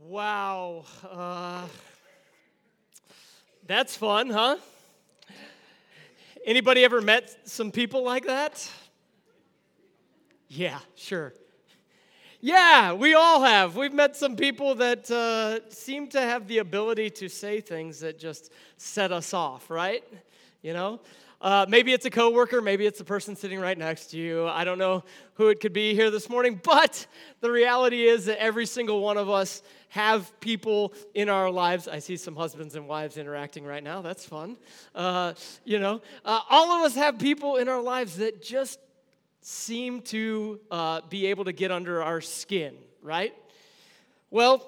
Wow. Uh, that's fun, huh? Anybody ever met some people like that? Yeah, sure. Yeah, we all have. We've met some people that uh, seem to have the ability to say things that just set us off, right? You know? Uh, maybe it's a coworker, maybe it's the person sitting right next to you. I don't know who it could be here this morning, but the reality is that every single one of us have people in our lives. I see some husbands and wives interacting right now. That's fun. Uh, you know, uh, all of us have people in our lives that just seem to uh, be able to get under our skin, right? Well,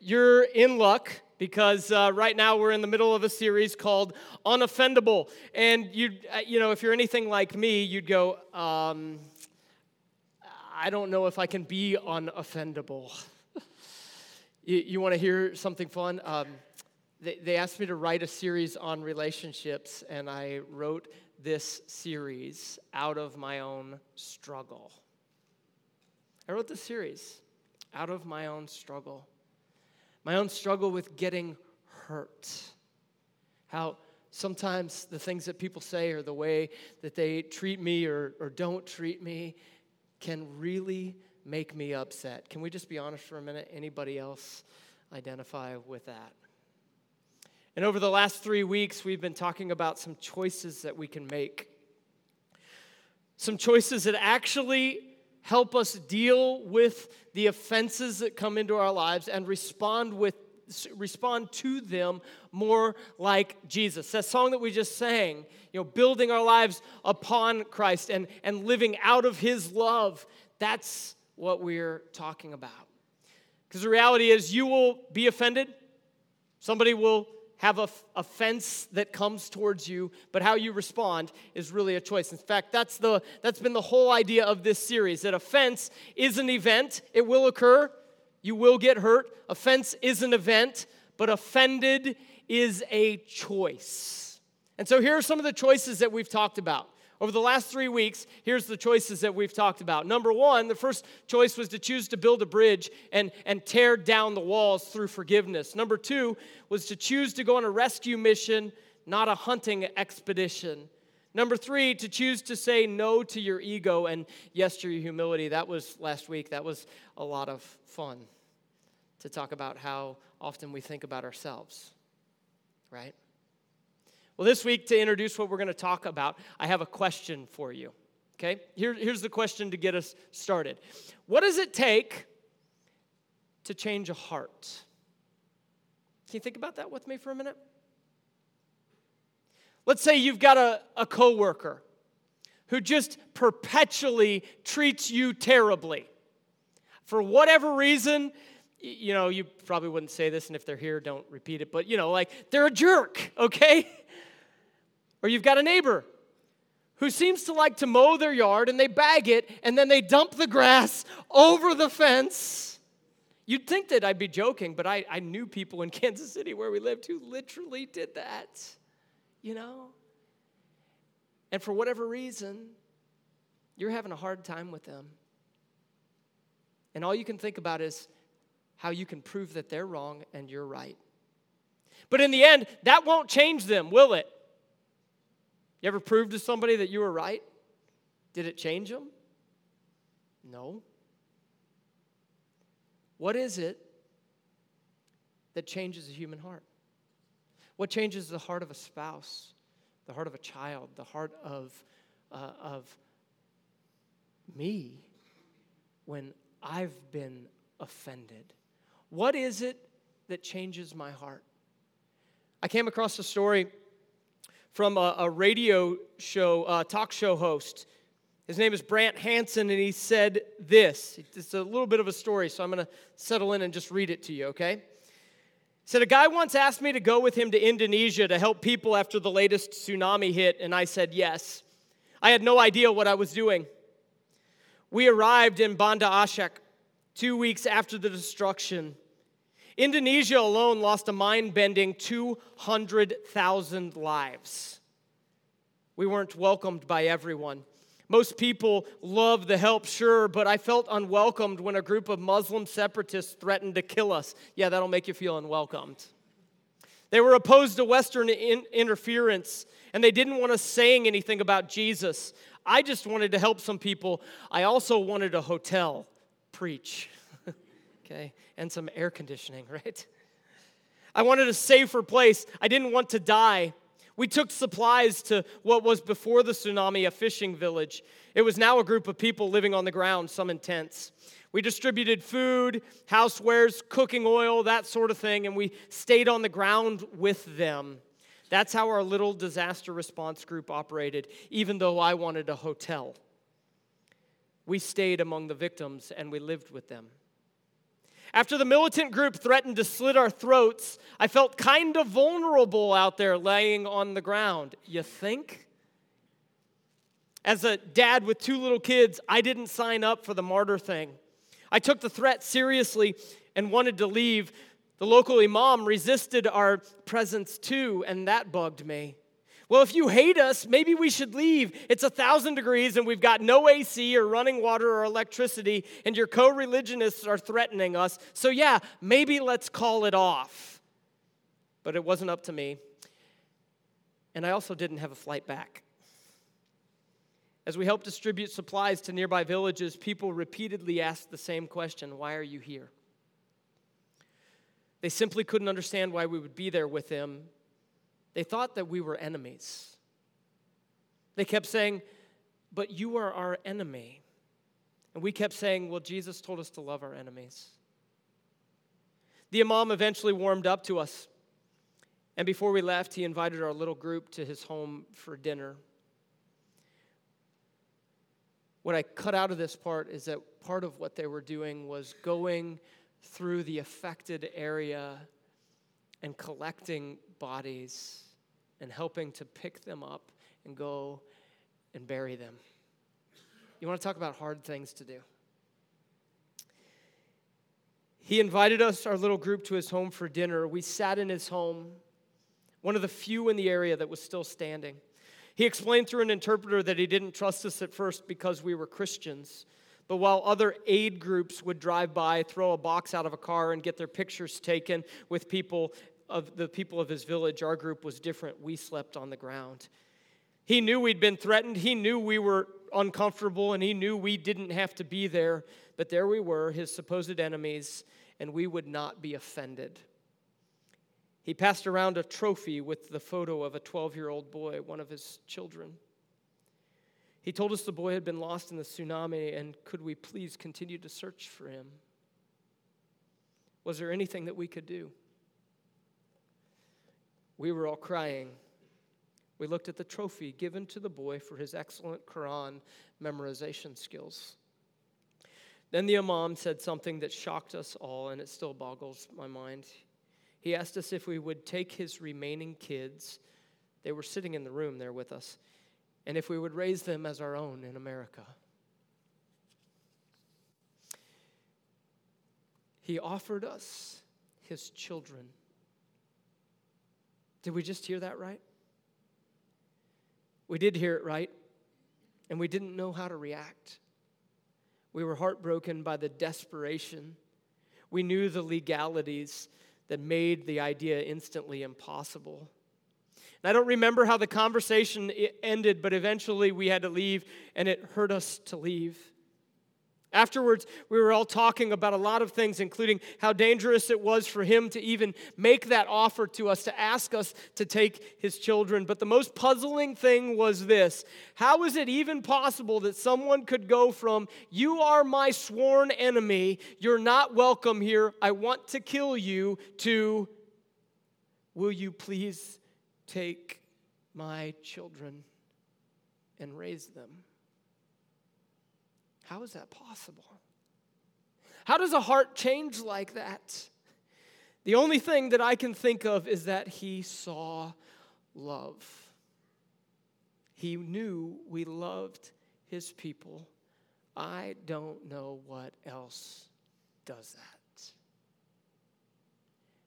you're in luck because uh, right now we're in the middle of a series called Unoffendable. And you, uh, you know, if you're anything like me, you'd go, um, I don't know if I can be unoffendable. You, you want to hear something fun? Um, they, they asked me to write a series on relationships, and I wrote this series out of my own struggle. I wrote this series out of my own struggle. My own struggle with getting hurt. How sometimes the things that people say or the way that they treat me or, or don't treat me can really make me upset. Can we just be honest for a minute? Anybody else identify with that? And over the last three weeks, we've been talking about some choices that we can make. Some choices that actually help us deal with the offenses that come into our lives and respond with respond to them more like Jesus. That song that we just sang, you know, building our lives upon Christ and, and living out of his love, that's what we're talking about. Because the reality is, you will be offended. Somebody will have a offense that comes towards you, but how you respond is really a choice. In fact, that's, the, that's been the whole idea of this series that offense is an event, it will occur, you will get hurt. Offense is an event, but offended is a choice. And so here are some of the choices that we've talked about. Over the last three weeks, here's the choices that we've talked about. Number one, the first choice was to choose to build a bridge and, and tear down the walls through forgiveness. Number two was to choose to go on a rescue mission, not a hunting expedition. Number three, to choose to say no to your ego and yes to your humility. That was last week. That was a lot of fun to talk about how often we think about ourselves, right? Well, this week, to introduce what we're going to talk about, I have a question for you. Okay? Here, here's the question to get us started What does it take to change a heart? Can you think about that with me for a minute? Let's say you've got a, a coworker who just perpetually treats you terribly. For whatever reason, you know, you probably wouldn't say this, and if they're here, don't repeat it, but you know, like they're a jerk, okay? Or you've got a neighbor who seems to like to mow their yard and they bag it and then they dump the grass over the fence. You'd think that I'd be joking, but I, I knew people in Kansas City where we lived who literally did that, you know? And for whatever reason, you're having a hard time with them. And all you can think about is how you can prove that they're wrong and you're right. But in the end, that won't change them, will it? You ever prove to somebody that you were right? Did it change them? No. What is it that changes a human heart? What changes the heart of a spouse, the heart of a child, the heart of, uh, of me when I've been offended? What is it that changes my heart? I came across a story from a, a radio show, uh, talk show host. His name is Brant Hansen, and he said this. It's a little bit of a story, so I'm going to settle in and just read it to you, okay? He said, A guy once asked me to go with him to Indonesia to help people after the latest tsunami hit, and I said yes. I had no idea what I was doing. We arrived in Banda Aceh two weeks after the destruction. Indonesia alone lost a mind bending 200,000 lives. We weren't welcomed by everyone. Most people love the help, sure, but I felt unwelcomed when a group of Muslim separatists threatened to kill us. Yeah, that'll make you feel unwelcomed. They were opposed to Western in- interference, and they didn't want us saying anything about Jesus. I just wanted to help some people. I also wanted a hotel, preach, okay, and some air conditioning, right? I wanted a safer place. I didn't want to die. We took supplies to what was before the tsunami a fishing village. It was now a group of people living on the ground, some in tents. We distributed food, housewares, cooking oil, that sort of thing, and we stayed on the ground with them. That's how our little disaster response group operated, even though I wanted a hotel. We stayed among the victims and we lived with them. After the militant group threatened to slit our throats, I felt kind of vulnerable out there laying on the ground. You think? As a dad with two little kids, I didn't sign up for the martyr thing. I took the threat seriously and wanted to leave. The local imam resisted our presence too, and that bugged me. Well, if you hate us, maybe we should leave. It's a thousand degrees and we've got no AC or running water or electricity, and your co religionists are threatening us. So, yeah, maybe let's call it off. But it wasn't up to me. And I also didn't have a flight back. As we helped distribute supplies to nearby villages, people repeatedly asked the same question Why are you here? They simply couldn't understand why we would be there with them they thought that we were enemies. They kept saying, But you are our enemy. And we kept saying, Well, Jesus told us to love our enemies. The Imam eventually warmed up to us. And before we left, he invited our little group to his home for dinner. What I cut out of this part is that part of what they were doing was going through the affected area and collecting bodies and helping to pick them up and go and bury them. You want to talk about hard things to do? He invited us, our little group, to his home for dinner. We sat in his home, one of the few in the area that was still standing. He explained through an interpreter that he didn't trust us at first because we were Christians. But while other aid groups would drive by, throw a box out of a car, and get their pictures taken with people of the people of his village, our group was different. We slept on the ground. He knew we'd been threatened. He knew we were uncomfortable, and he knew we didn't have to be there. But there we were, his supposed enemies, and we would not be offended. He passed around a trophy with the photo of a 12 year old boy, one of his children. He told us the boy had been lost in the tsunami, and could we please continue to search for him? Was there anything that we could do? We were all crying. We looked at the trophy given to the boy for his excellent Quran memorization skills. Then the Imam said something that shocked us all, and it still boggles my mind. He asked us if we would take his remaining kids, they were sitting in the room there with us, and if we would raise them as our own in America. He offered us his children. Did we just hear that right? We did hear it right, and we didn't know how to react. We were heartbroken by the desperation. We knew the legalities that made the idea instantly impossible. And I don't remember how the conversation ended, but eventually we had to leave, and it hurt us to leave. Afterwards, we were all talking about a lot of things, including how dangerous it was for him to even make that offer to us, to ask us to take his children. But the most puzzling thing was this How is it even possible that someone could go from, You are my sworn enemy, you're not welcome here, I want to kill you, to, Will you please take my children and raise them? How is that possible? How does a heart change like that? The only thing that I can think of is that he saw love. He knew we loved his people. I don't know what else does that.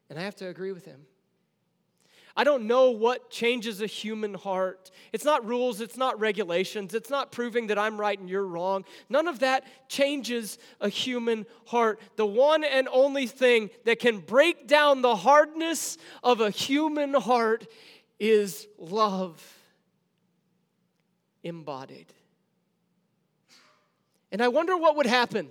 And I have to agree with him. I don't know what changes a human heart. It's not rules, it's not regulations, it's not proving that I'm right and you're wrong. None of that changes a human heart. The one and only thing that can break down the hardness of a human heart is love embodied. And I wonder what would happen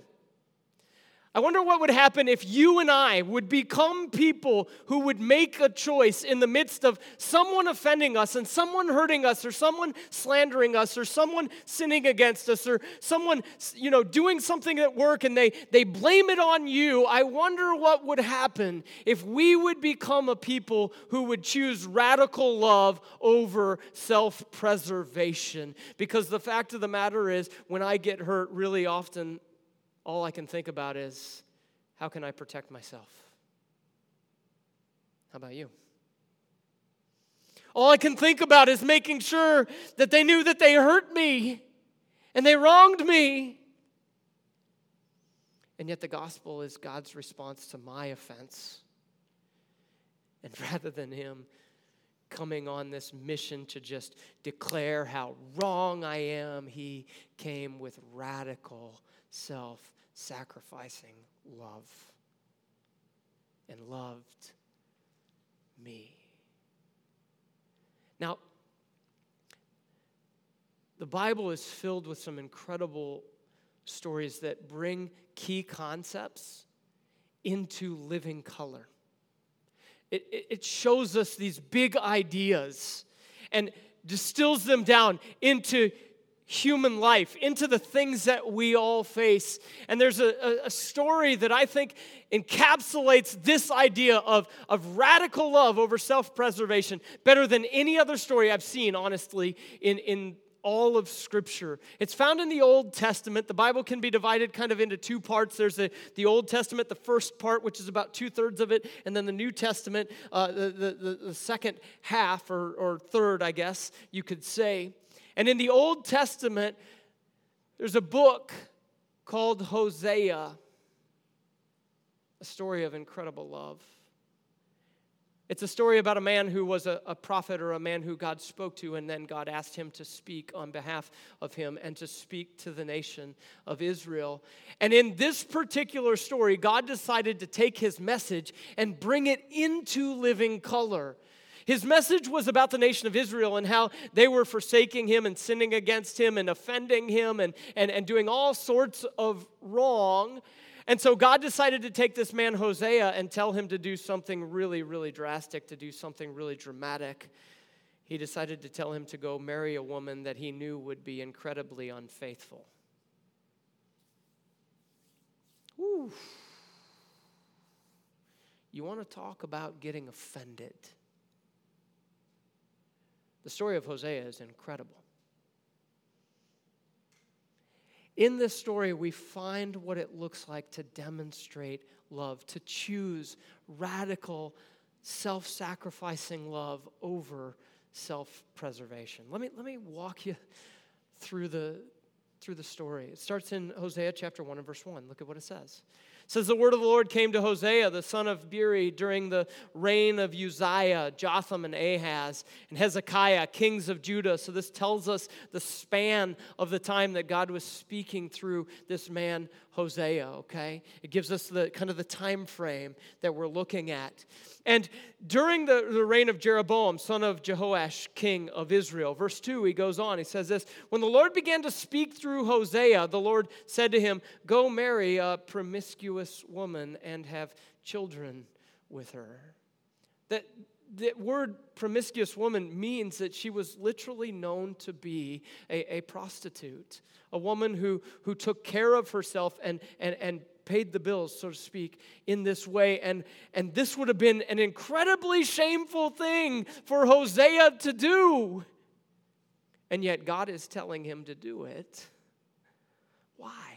I wonder what would happen if you and I would become people who would make a choice in the midst of someone offending us and someone hurting us or someone slandering us or someone sinning against us or someone you know doing something at work and they they blame it on you. I wonder what would happen if we would become a people who would choose radical love over self-preservation because the fact of the matter is when I get hurt really often all I can think about is how can I protect myself? How about you? All I can think about is making sure that they knew that they hurt me and they wronged me. And yet, the gospel is God's response to my offense. And rather than Him coming on this mission to just declare how wrong I am, He came with radical self sacrificing love and loved me. Now, the Bible is filled with some incredible stories that bring key concepts into living color. It, it, shows us these big ideas and distills them down into human life, into the things that we all face. And there's a, a, story that I think encapsulates this idea of, of radical love over self preservation better than any other story I've seen, honestly, in, in all of Scripture. It's found in the Old Testament. The Bible can be divided kind of into two parts. There's a, the Old Testament, the first part, which is about two thirds of it, and then the New Testament, uh, the, the, the, second half or, or third, I guess you could say. And in the Old Testament, there's a book called Hosea, a story of incredible love. It's a story about a man who was a, a, prophet or a man who God spoke to, and then God asked him to speak on behalf of him and to speak to the nation of Israel. And in this particular story, God decided to take his message and bring it into living color. His message was about the nation of Israel and how they were forsaking him and sinning against him and offending him and, and, and doing all sorts of wrong. And so God decided to take this man, Hosea, and tell him to do something really, really drastic, to do something really dramatic. He decided to tell him to go marry a woman that he knew would be incredibly unfaithful. Ooh. You want to talk about getting offended? The story of Hosea is incredible. In this story, we find what it looks like to demonstrate love, to choose radical, self sacrificing love over self preservation. Let me, let me walk you through the, through the story. It starts in Hosea chapter 1 and verse 1. Look at what it says says the word of the Lord came to Hosea, the son of Beeri, during the reign of Uzziah, Jotham, and Ahaz, and Hezekiah, kings of Judah. So this tells us the span of the time that God was speaking through this man Hosea, okay? It gives us the kind of the time frame that we're looking at. And during the, the reign of Jeroboam, son of Jehoash, king of Israel, verse 2, he goes on, he says this When the Lord began to speak through Hosea, the Lord said to him, Go marry a promiscuous woman and have children with her. That the word promiscuous woman means that she was literally known to be a, a prostitute, a woman who, who took care of herself and, and, and paid the bills, so to speak, in this way. And, and this would have been an incredibly shameful thing for Hosea to do. And yet God is telling him to do it. Why?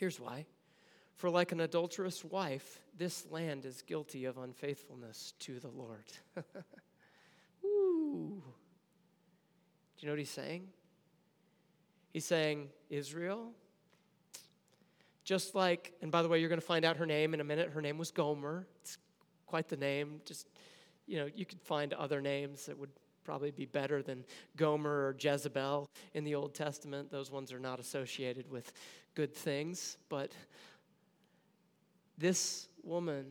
Here's why. For like an adulterous wife, this land is guilty of unfaithfulness to the Lord. Ooh. Do you know what he's saying? He's saying, Israel, just like, and by the way, you're going to find out her name in a minute. Her name was Gomer. It's quite the name. Just, you know, you could find other names that would probably be better than Gomer or Jezebel in the Old Testament. Those ones are not associated with good things. But this woman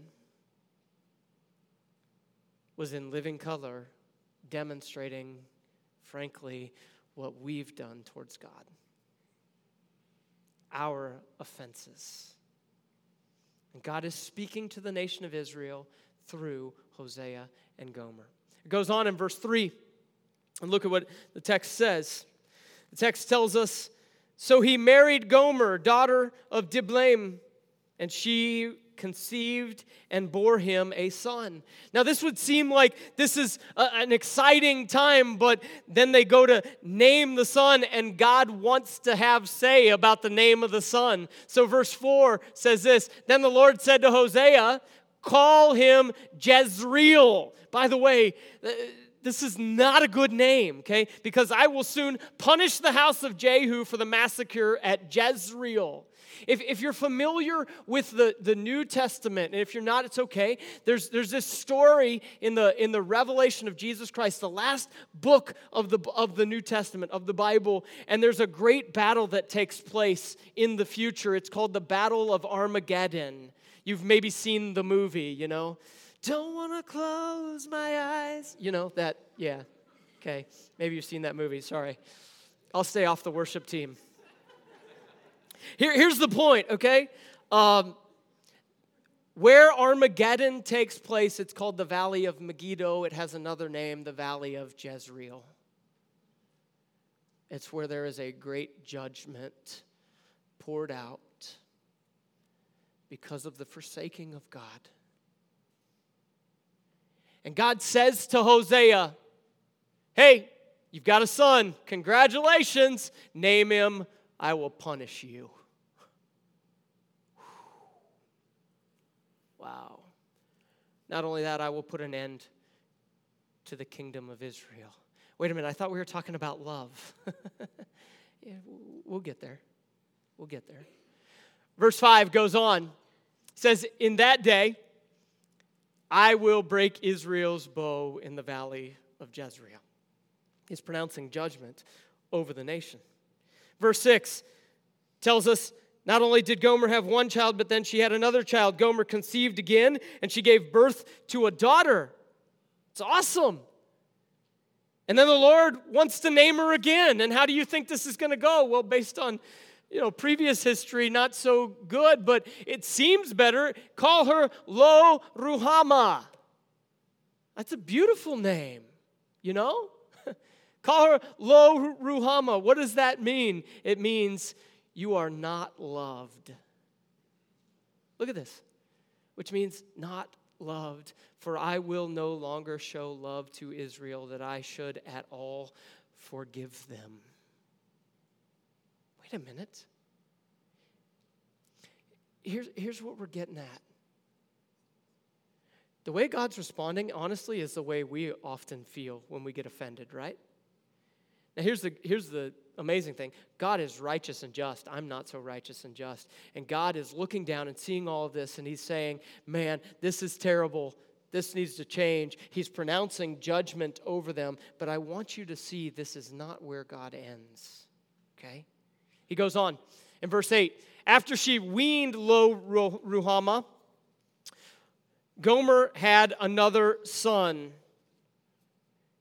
was in living color, demonstrating, frankly, what we've done towards God our offenses. And God is speaking to the nation of Israel through Hosea and Gomer. It goes on in verse 3, and look at what the text says. The text tells us So he married Gomer, daughter of Diblaim, and she conceived and bore him a son. Now, this would seem like this is a, an exciting time, but then they go to name the son, and God wants to have say about the name of the son. So, verse 4 says this Then the Lord said to Hosea, Call him Jezreel. By the way, uh, this is not a good name, okay? Because I will soon punish the house of Jehu for the massacre at Jezreel. If, if you're familiar with the, the New Testament, and if you're not, it's okay. There's, there's this story in the, in the revelation of Jesus Christ, the last book of the, of the New Testament, of the Bible, and there's a great battle that takes place in the future. It's called the Battle of Armageddon. You've maybe seen the movie, you know. Don't want to close my eyes. You know, that, yeah. Okay. Maybe you've seen that movie. Sorry. I'll stay off the worship team. Here, here's the point, okay? Um, where Armageddon takes place, it's called the Valley of Megiddo. It has another name, the Valley of Jezreel. It's where there is a great judgment poured out because of the forsaking of God. And God says to Hosea, Hey, you've got a son. Congratulations. Name him I will punish you. Wow. Not only that, I will put an end to the kingdom of Israel. Wait a minute, I thought we were talking about love. yeah, we'll get there. We'll get there. Verse 5 goes on. Says, In that day, I will break Israel's bow in the valley of Jezreel. He's pronouncing judgment over the nation. Verse 6 tells us not only did Gomer have one child, but then she had another child. Gomer conceived again, and she gave birth to a daughter. It's awesome. And then the Lord wants to name her again. And how do you think this is going to go? Well, based on you know previous history, not so good, but it seems better. Call her Lo Ruhama. That's a beautiful name, you know? Call her Lo Ruhama. What does that mean? It means you are not loved. Look at this, which means not loved. For I will no longer show love to Israel that I should at all forgive them. Wait a minute. Here's, here's what we're getting at. The way God's responding, honestly, is the way we often feel when we get offended, right? Now, here's the, here's the amazing thing God is righteous and just. I'm not so righteous and just. And God is looking down and seeing all of this, and He's saying, Man, this is terrible. This needs to change. He's pronouncing judgment over them, but I want you to see this is not where God ends. Okay? He goes on in verse 8 After she weaned Lo Ruhamah, Gomer had another son.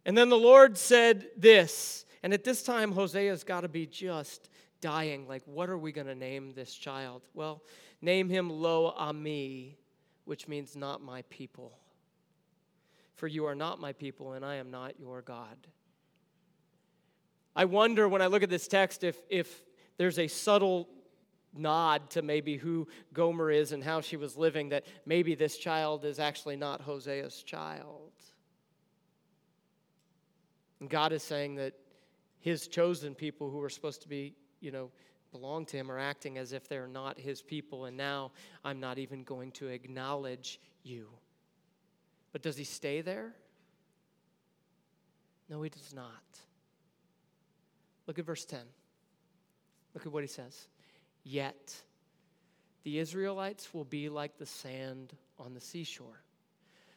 And then the Lord said this and at this time, Hosea's got to be just dying. Like, what are we going to name this child? Well, name him Lo Ami, which means not my people. For you are not my people, and I am not your God. I wonder when I look at this text if, if there's a subtle nod to maybe who Gomer is and how she was living, that maybe this child is actually not Hosea's child. And God is saying that his chosen people who are supposed to be, you know, belong to him are acting as if they're not his people, and now I'm not even going to acknowledge you. But does he stay there? No, he does not. Look at verse 10. Look at what he says. Yet the Israelites will be like the sand on the seashore.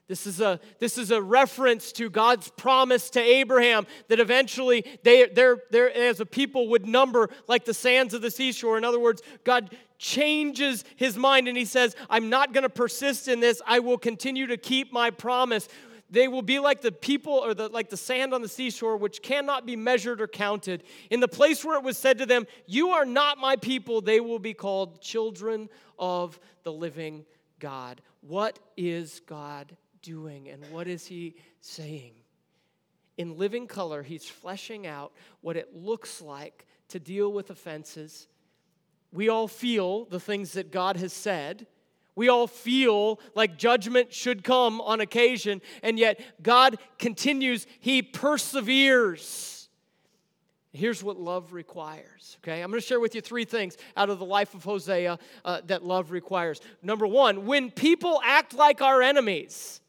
This is, a, this is a reference to God's promise to Abraham that eventually they, they're, they're, as a people, would number like the sands of the seashore. In other words, God changes his mind and he says, I'm not going to persist in this. I will continue to keep my promise. They will be like the people or the, like the sand on the seashore, which cannot be measured or counted. In the place where it was said to them, You are not my people, they will be called children of the living God. What is God doing and what is he saying? In living color, he's fleshing out what it looks like to deal with offenses. We all feel the things that God has said. We all feel like judgment should come on occasion, and yet God continues, He perseveres. Here's what love requires, okay? I'm gonna share with you three things out of the life of Hosea uh, that love requires. Number one, when people act like our enemies,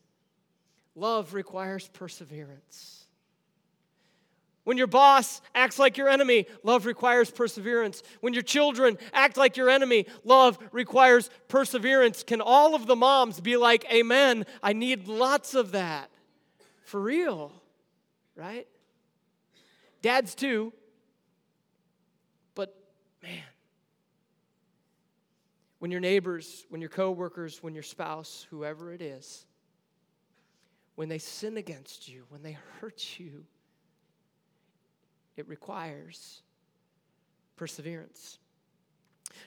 Love requires perseverance. When your boss acts like your enemy, love requires perseverance. When your children act like your enemy, love requires perseverance. Can all of the moms be like, Amen? I need lots of that. For real, right? Dads too. But man, when your neighbors, when your coworkers, when your spouse, whoever it is, when they sin against you, when they hurt you, it requires perseverance.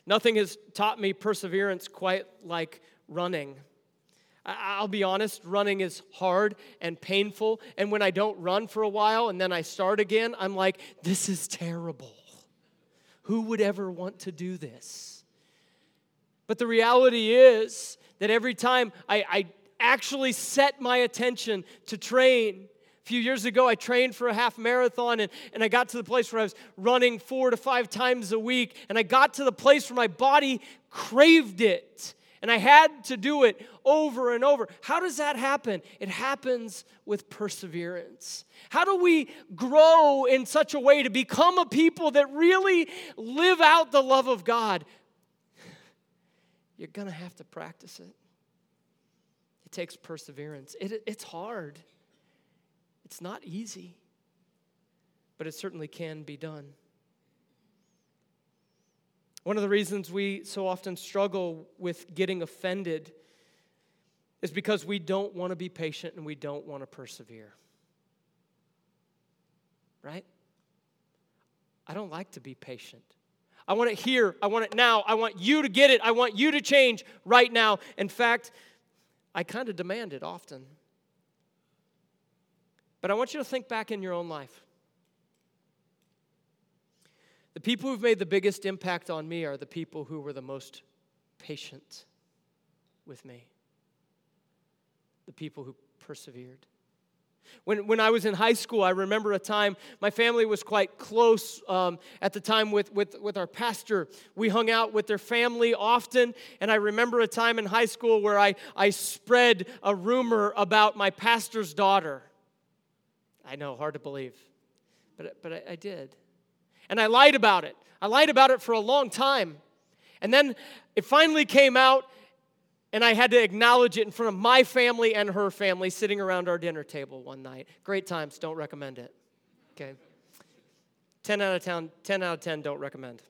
Nothing has taught me perseverance quite like running. I'll be honest, running is hard and painful. And when I don't run for a while and then I start again, I'm like, this is terrible. Who would ever want to do this? But the reality is that every time I, I actually set my attention to train. Few years ago, I trained for a half marathon and, and I got to the place where I was running four to five times a week. And I got to the place where my body craved it. And I had to do it over and over. How does that happen? It happens with perseverance. How do we grow in such a way to become a people that really live out the love of God? You're going to have to practice it. it takes perseverance. It, it's hard, it's not easy, but it certainly can be done. One of the reasons we so often struggle with getting offended is because we don't want to be patient and we don't want to persevere. Right? I don't like to be patient. I want it here. I want it now. I want you to get it. I want you to change right now. In fact, I kind of demand it often. But I want you to think back in your own life. The people who've made the biggest impact on me are the people who were the most patient with me, the people who persevered. When, when I was in high school, I remember a time, my family was quite close um, at the time with, with, with our pastor. We hung out with their family often, and I remember a time in high school where I, I spread a rumor about my pastor's daughter. I know, hard to believe, but, but I, I did. And I lied about it. I lied about it for a long time. And then it finally came out, and I had to acknowledge it in front of my family and her family sitting around our dinner table one night. Great times, don't recommend it. Okay. 10 out of 10, 10 out of 10 don't recommend.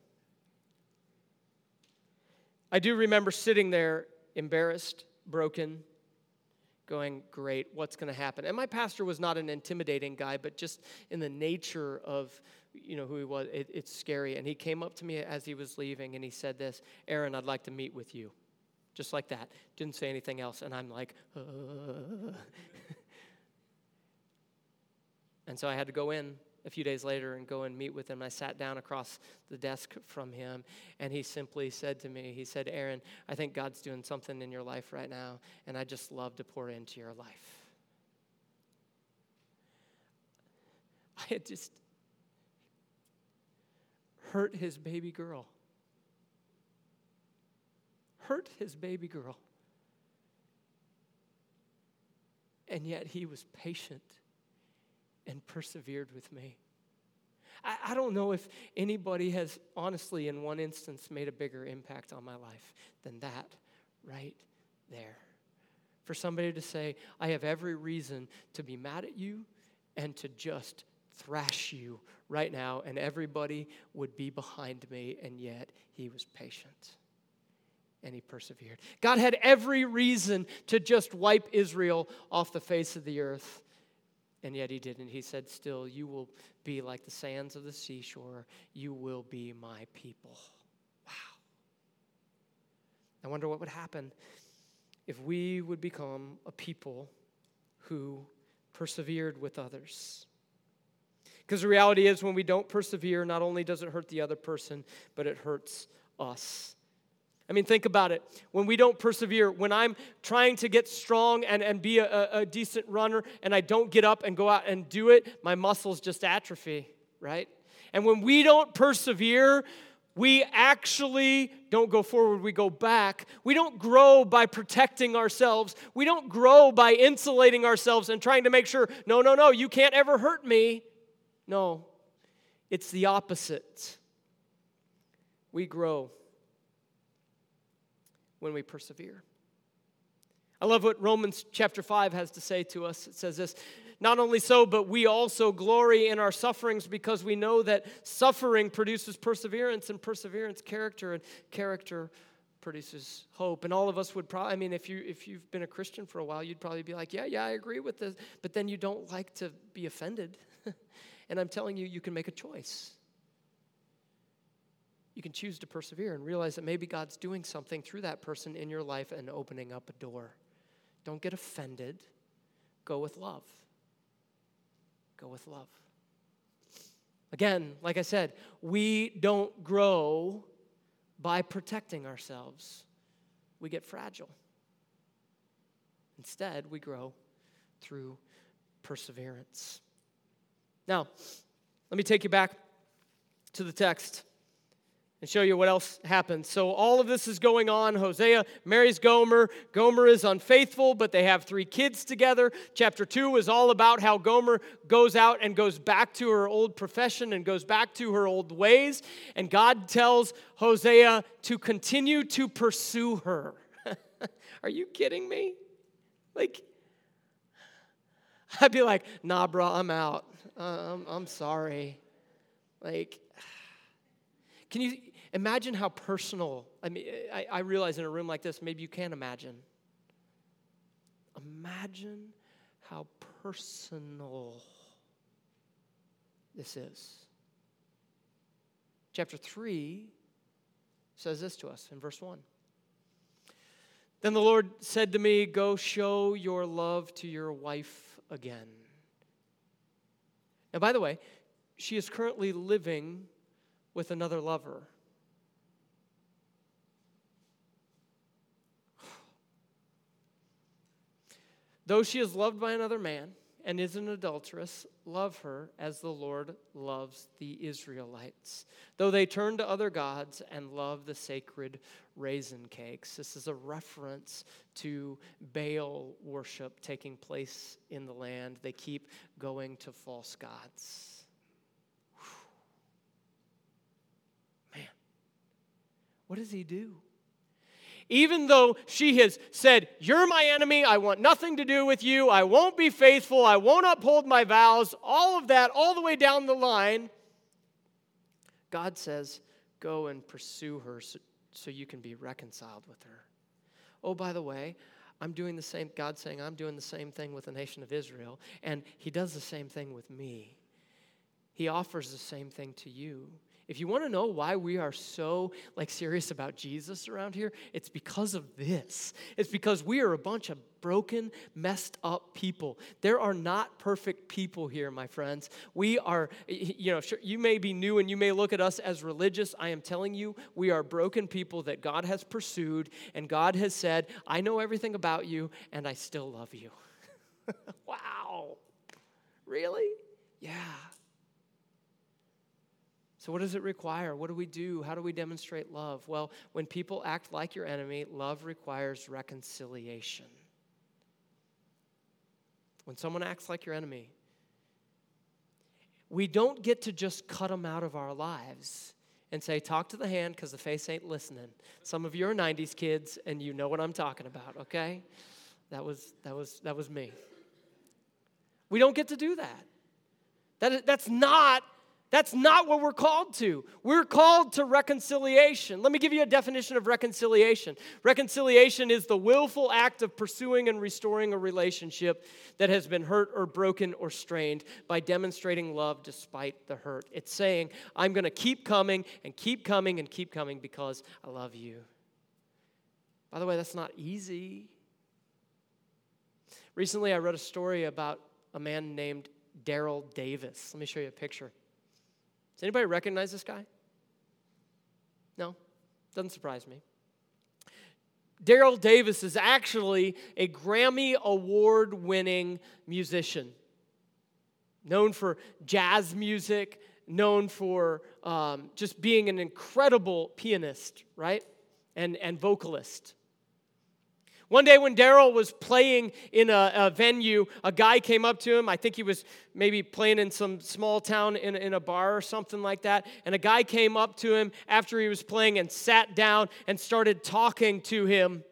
I do remember sitting there embarrassed, broken, going, Great, what's going to happen? And my pastor was not an intimidating guy, but just in the nature of you know who he was, it, it's scary. And he came up to me as he was leaving and he said this Aaron, I'd like to meet with you just like that. Didn't say anything else. And I'm like, uh. and so I had to go in a few days later and go and meet with him. I sat down across the desk from him, and he simply said to me, He said, Aaron, I think God's doing something in your life right now, and I just love to pour into your life. I had just hurt his baby girl hurt his baby girl. And yet he was patient and persevered with me. I, I don't know if anybody has, honestly, in one instance, made a bigger impact on my life than that right there. For somebody to say, I have every reason to be mad at you and to just thrash you right now, and everybody would be behind me, and yet he was patient and he persevered. God had every reason to just wipe Israel off the face of the earth, and yet he didn't. He said, Still, you will be like the sands of the seashore, you will be my people. Wow. I wonder what would happen if we would become a people who persevered with others. Because the reality is, when we don't persevere, not only does it hurt the other person, but it hurts us. I mean, think about it. When we don't persevere, when I'm trying to get strong and, and be a, a decent runner and I don't get up and go out and do it, my muscles just atrophy, right? And when we don't persevere, we actually don't go forward, we go back. We don't grow by protecting ourselves. We don't grow by insulating ourselves and trying to make sure, no, no, no, you can't ever hurt me. No, it's the opposite. We grow when we persevere. I love what Romans chapter 5 has to say to us. It says this Not only so, but we also glory in our sufferings because we know that suffering produces perseverance, and perseverance, character, and character produces hope. And all of us would probably, I mean, if, you, if you've been a Christian for a while, you'd probably be like, yeah, yeah, I agree with this. But then you don't like to be offended. And I'm telling you, you can make a choice. You can choose to persevere and realize that maybe God's doing something through that person in your life and opening up a door. Don't get offended. Go with love. Go with love. Again, like I said, we don't grow by protecting ourselves, we get fragile. Instead, we grow through perseverance. Now, let me take you back to the text and show you what else happens. So, all of this is going on. Hosea marries Gomer. Gomer is unfaithful, but they have three kids together. Chapter 2 is all about how Gomer goes out and goes back to her old profession and goes back to her old ways. And God tells Hosea to continue to pursue her. Are you kidding me? Like, I'd be like, nah, bro, I'm out. Uh, I'm, I'm sorry. Like, can you imagine how personal? I mean, I, I realize in a room like this, maybe you can't imagine. Imagine how personal this is. Chapter 3 says this to us in verse 1. Then the Lord said to me, Go show your love to your wife again. Now, by the way, she is currently living with another lover. Though she is loved by another man and is an adulteress, love her as the Lord loves the Israelites. Though they turn to other gods and love the sacred raisin cakes. This is a reference to Baal worship taking place in the land. They keep going to false gods. Whew. Man, what does he do? Even though she has said, You're my enemy, I want nothing to do with you, I won't be faithful, I won't uphold my vows, all of that, all the way down the line, God says, Go and pursue her so, so you can be reconciled with her. Oh, by the way, I'm doing the same, God's saying, I'm doing the same thing with the nation of Israel, and He does the same thing with me. He offers the same thing to you. If you want to know why we are so like serious about Jesus around here, it's because of this. It's because we are a bunch of broken, messed up people. There are not perfect people here, my friends. We are you know, sure, you may be new and you may look at us as religious. I am telling you, we are broken people that God has pursued and God has said, "I know everything about you and I still love you." wow. Really? Yeah. So, what does it require? What do we do? How do we demonstrate love? Well, when people act like your enemy, love requires reconciliation. When someone acts like your enemy, we don't get to just cut them out of our lives and say, talk to the hand because the face ain't listening. Some of you are 90s kids and you know what I'm talking about, okay? That was, that was, that was me. We don't get to do that. that that's not that's not what we're called to. We're called to reconciliation. Let me give you a definition of reconciliation. Reconciliation is the willful act of pursuing and restoring a relationship that has been hurt or broken or strained by demonstrating love despite the hurt. It's saying, I'm going to keep coming and keep coming and keep coming because I love you. By the way, that's not easy. Recently, I read a story about a man named Daryl Davis. Let me show you a picture. Does anybody recognize this guy? No? Doesn't surprise me. Daryl Davis is actually a Grammy Award winning musician, known for jazz music, known for um, just being an incredible pianist, right? And, and vocalist. One day when Daryl was playing in a, a, venue, a guy came up to him. I think he was maybe playing in some small town in, in a bar or something like that. And a guy came up to him after he was playing and sat down and started talking to him.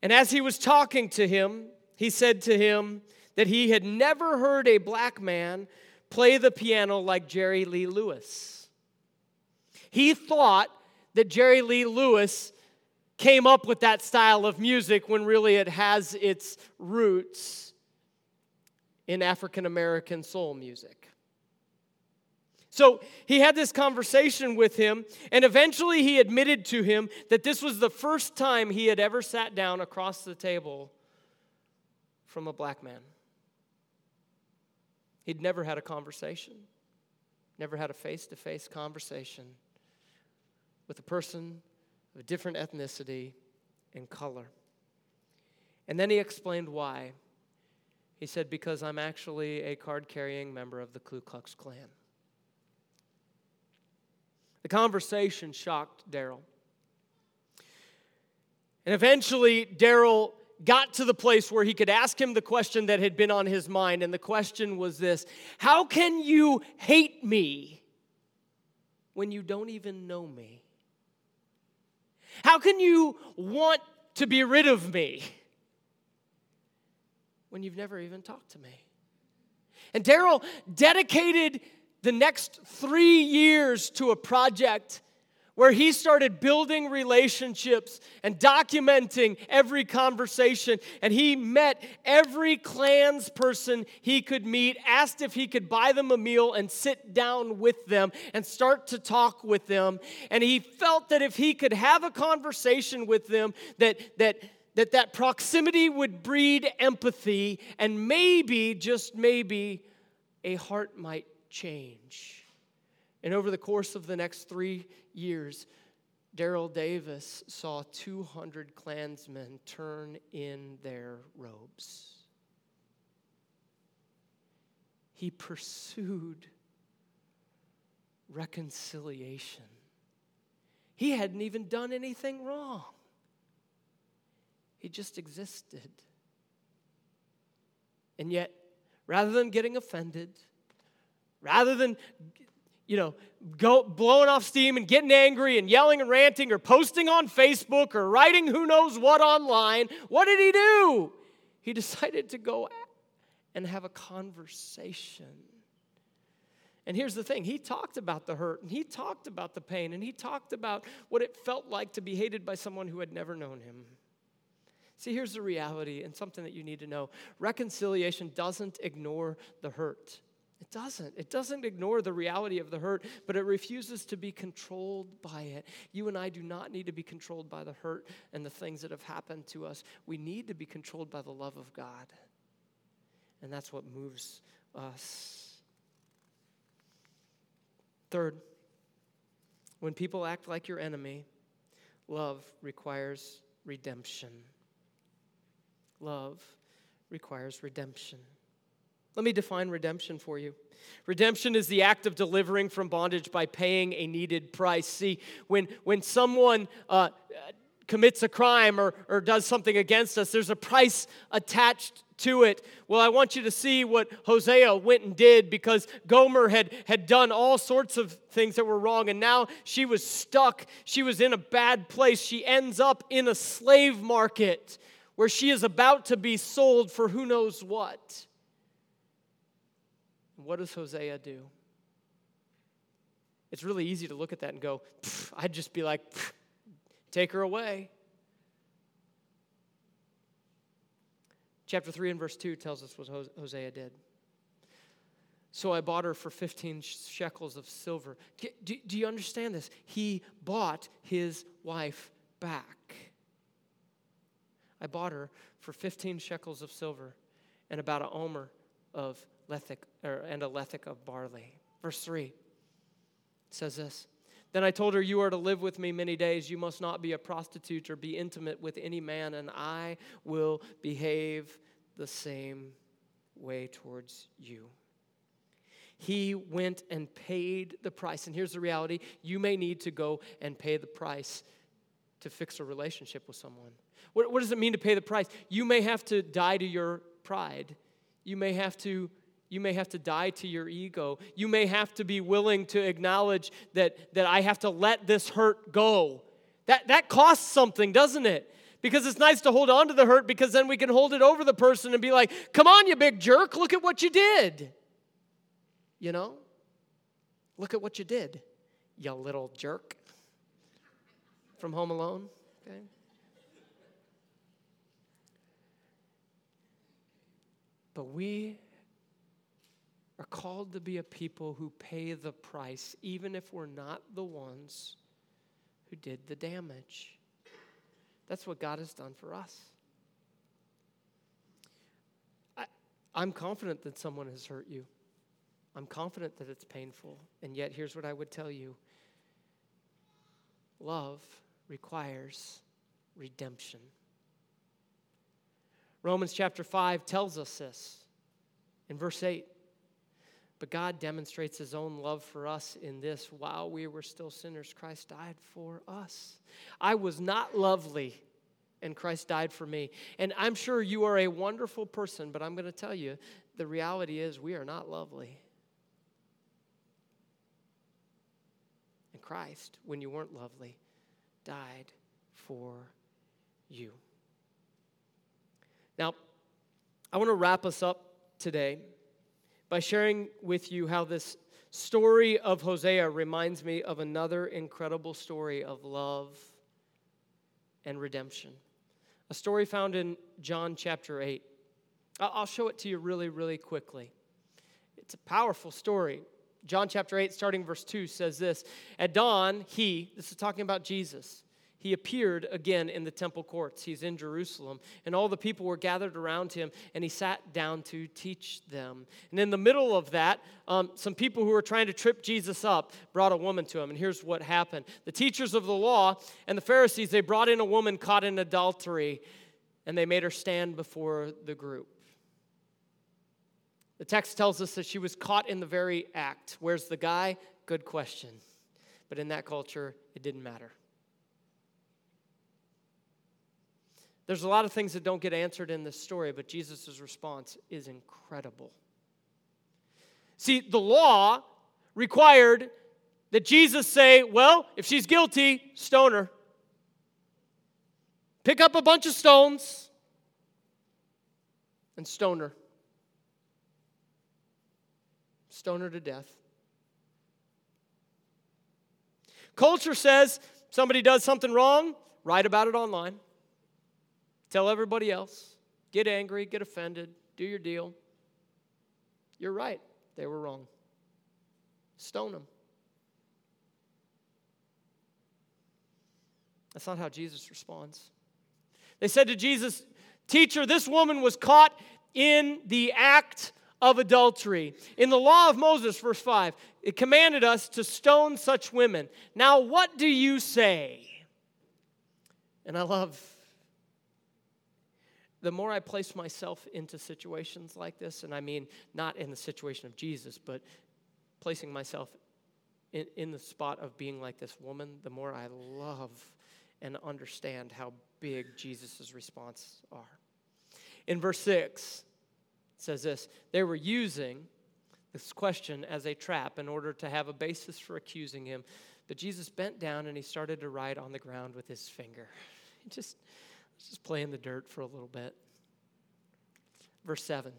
And as he was talking to him, he said to him that he had never heard a black man play the piano like Jerry Lee Lewis. He thought that Jerry Lee Lewis came up with that style of music when really it has its roots in African American soul music. So he had this conversation with him, and eventually he admitted to him that this was the first time he had ever sat down across the table from a black man. He'd never had a conversation, never had a face to face conversation with a person of different ethnicity and color. And then he explained why. He said, Because I'm actually a card carrying member of the Ku Klux Klan. The conversation shocked Daryl. And eventually, Daryl got to the place where he could ask him the question that had been on his mind. And the question was this How can you hate me when you don't even know me? How can you want to be rid of me when you've never even talked to me? And Daryl dedicated the next three years to a project where he started building relationships and documenting every conversation. And he met every Klansperson he could meet, asked if he could buy them a meal and sit down with them and start to talk with them. And he felt that if he could have a conversation with them, that that that that proximity would breed empathy and maybe just maybe a heart might change. And over the course of the next three years, Daryl Davis saw 200 Klansmen turn in their robes. He pursued reconciliation. He hadn't even done anything wrong, he just existed. And yet, rather than getting offended, rather than you know, go, blowing off steam and getting angry and yelling and ranting or posting on Facebook or writing who knows what online, what did he do? He decided to go and have a conversation. And here's the thing he talked about the hurt and he talked about the pain and he talked about what it felt like to be hated by someone who had never known him. See, here's the reality and something that you need to know reconciliation doesn't ignore the hurt. It doesn't. It doesn't ignore the reality of the hurt, but it refuses to be controlled by it. You and I do not need to be controlled by the hurt and the things that have happened to us. We need to be controlled by the love of God. And that's what moves us. Third, when people act like your enemy, love requires redemption. Love requires redemption. Let me define redemption for you. Redemption is the act of delivering from bondage by paying a needed price. See, when, when someone uh, commits a crime or, or does something against us, there's a price attached to it. Well, I want you to see what Hosea went and did because Gomer had, had done all sorts of things that were wrong, and now she was stuck. She was in a bad place. She ends up in a slave market where she is about to be sold for who knows what. What does Hosea do? It's really easy to look at that and go, I'd just be like, take her away. Chapter 3 and verse 2 tells us what Hosea did. So I bought her for 15 shekels of silver. Do, do, you understand this? He bought his wife back. I bought her for 15 shekels of silver and about an omer of lethek, or, and a lethek of barley. Verse 3 says this Then I told her, You are to live with me many days. You must not be a prostitute or be intimate with any man, and I will behave the same way towards you. He went and paid the price. And here's the reality you may need to go and pay the price to fix a relationship with someone. What, what does it mean to pay the price? You may have to die to your pride. You may have to you may have to die to your ego. You may have to be willing to acknowledge that, that I have to let this hurt go. That, that costs something, doesn't it? Because it's nice to hold on to the hurt because then we can hold it over the person and be like, come on, you big jerk, look at what you did. You know? Look at what you did, you little jerk. From Home Alone, okay? But we are called to be a people who pay the price, even if we're not the ones who did the damage. That's what God has done for us. I, I'm confident that someone has hurt you. I'm confident that it's painful. And yet, here's what I would tell you love requires redemption. Romans chapter 5 tells us this in verse 8. But God demonstrates his own love for us in this while we were still sinners, Christ died for us. I was not lovely, and Christ died for me. And I'm sure you are a wonderful person, but I'm going to tell you the reality is we are not lovely. And Christ, when you weren't lovely, died for you. Now, I want to wrap us up today by sharing with you how this story of Hosea reminds me of another incredible story of love and redemption. A story found in John chapter 8. I'll show it to you really, really quickly. It's a powerful story. John chapter 8, starting verse 2, says this At dawn, he, this is talking about Jesus, he appeared again in the temple courts. He's in Jerusalem. And all the people were gathered around him, and he sat down to teach them. And in the middle of that, um, some people who were trying to trip Jesus up brought a woman to him. And here's what happened the teachers of the law and the Pharisees, they brought in a woman caught in adultery, and they made her stand before the group. The text tells us that she was caught in the very act. Where's the guy? Good question. But in that culture, it didn't matter. There's a lot of things that don't get answered in this story, but Jesus' response is incredible. See, the law required that Jesus say, well, if she's guilty, stone her. Pick up a bunch of stones and stone her. Stone her to death. Culture says somebody does something wrong, write about it online. Tell everybody else. Get angry, get offended, do your deal. You're right. They were wrong. Stone them. That's not how Jesus responds. They said to Jesus, Teacher, this woman was caught in the act of adultery. In the law of Moses, verse 5, it commanded us to stone such women. Now, what do you say? And I love the more I place myself into situations like this, and I mean not in the situation of Jesus, but placing myself in, in the spot of being like this woman, the more I love and understand how big Jesus' response are. In verse 6, It says this they were using this question as a trap in order to have a basis for accusing him. But Jesus bent down and he started to write on the ground with his finger. He just, just play in the dirt for a little bit. Verse 7.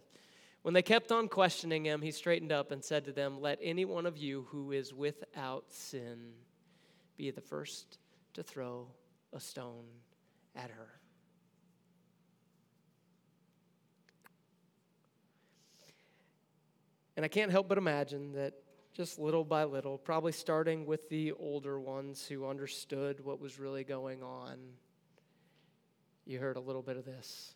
When they kept on questioning him, he straightened up and said to them, Let any one of you who is without sin be the first to throw a stone at her. And I can't help but imagine that just little by little, probably starting with the older ones who understood what was really going on, you heard a little bit of this.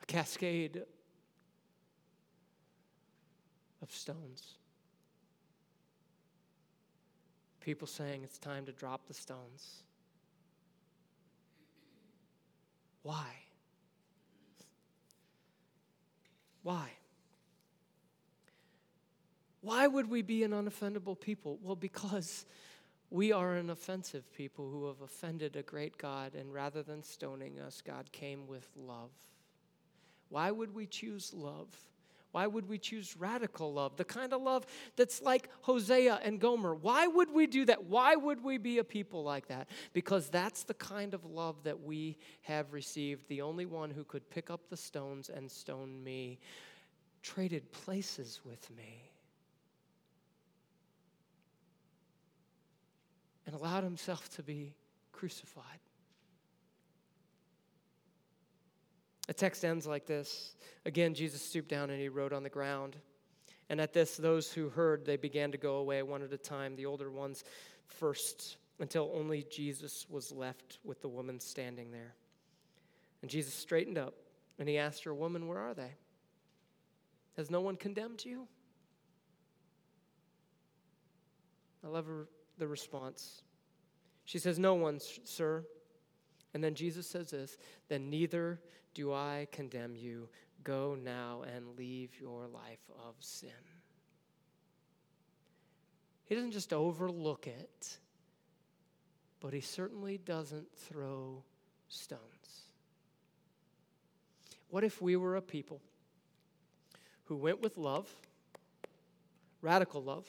A cascade of stones. People saying it's time to drop the stones. Why? Why? Why would we be an unoffendable people? Well, because we are an offensive people who have offended a great God, and rather than stoning us, God came with love. Why would we choose love? Why would we choose radical love? The kind of love that's like Hosea and Gomer. Why would we do that? Why would we be a people like that? Because that's the kind of love that we have received. The only one who could pick up the stones and stone me traded places with me and allowed himself to be crucified. The text ends like this. Again, Jesus stooped down and he wrote on the ground. And at this, those who heard, they began to go away one at a time, the older ones first, until only Jesus was left with the woman standing there. And Jesus straightened up and he asked her, Woman, where are they? Has no one condemned you? I love her, the response. She says, No one, sir. And then Jesus says this, Then neither do I condemn you. Go now and leave your life of sin. He doesn't just overlook it, but he certainly doesn't throw stones. What if we were a people who went with love, radical love,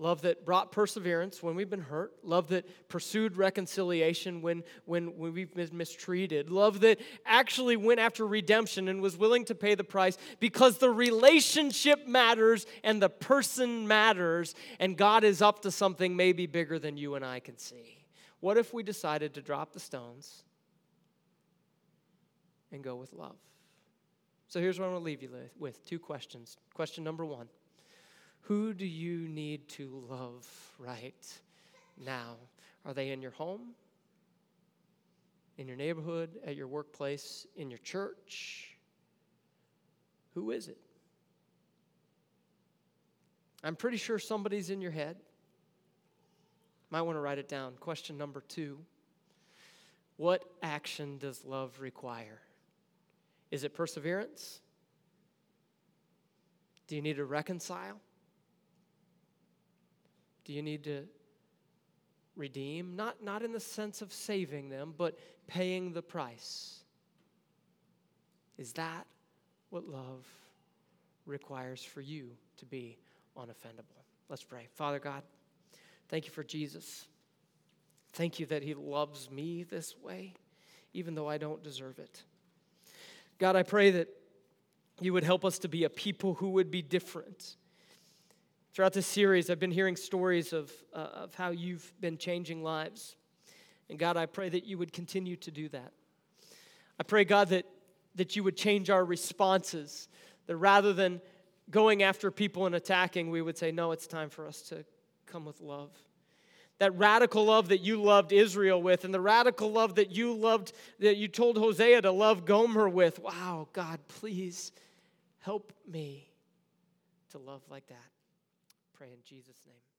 love that brought perseverance when we've been hurt, love that pursued reconciliation when, when, when we've been mistreated, love that actually went after redemption and was willing to pay the price because the relationship matters and the person matters, and God is up to something maybe bigger than you and I can see. What if we decided to drop the stones and go with love? So here's what I'm going to leave you with two questions. Question number one who do you need to love right now? Are they in your home? In your neighborhood? At your workplace? In your church? Who is it? I'm pretty sure somebody's in your head. Might want to write it down. Question number two What action does love require? Is it perseverance? Do you need to reconcile? Do you need to redeem? Not, not in the sense of saving them, but paying the price. Is that what love requires for you to be unoffendable? Let's pray. Father God, thank you for Jesus. Thank you that he loves me this way, even though I don't deserve it. God, I pray that you would help us to be a people who would be different Throughout this series, I've been hearing stories of, uh, of how you've been changing lives. And God, I pray that you would continue to do that. I pray, God, that, that you would change our responses, that rather than going after people and attacking, we would say, no, it's time for us to come with love. That radical love that you loved Israel with, and the radical love that you loved, that you told Hosea to love Gomer with. Wow, God, please help me to love like that pray in Jesus' name.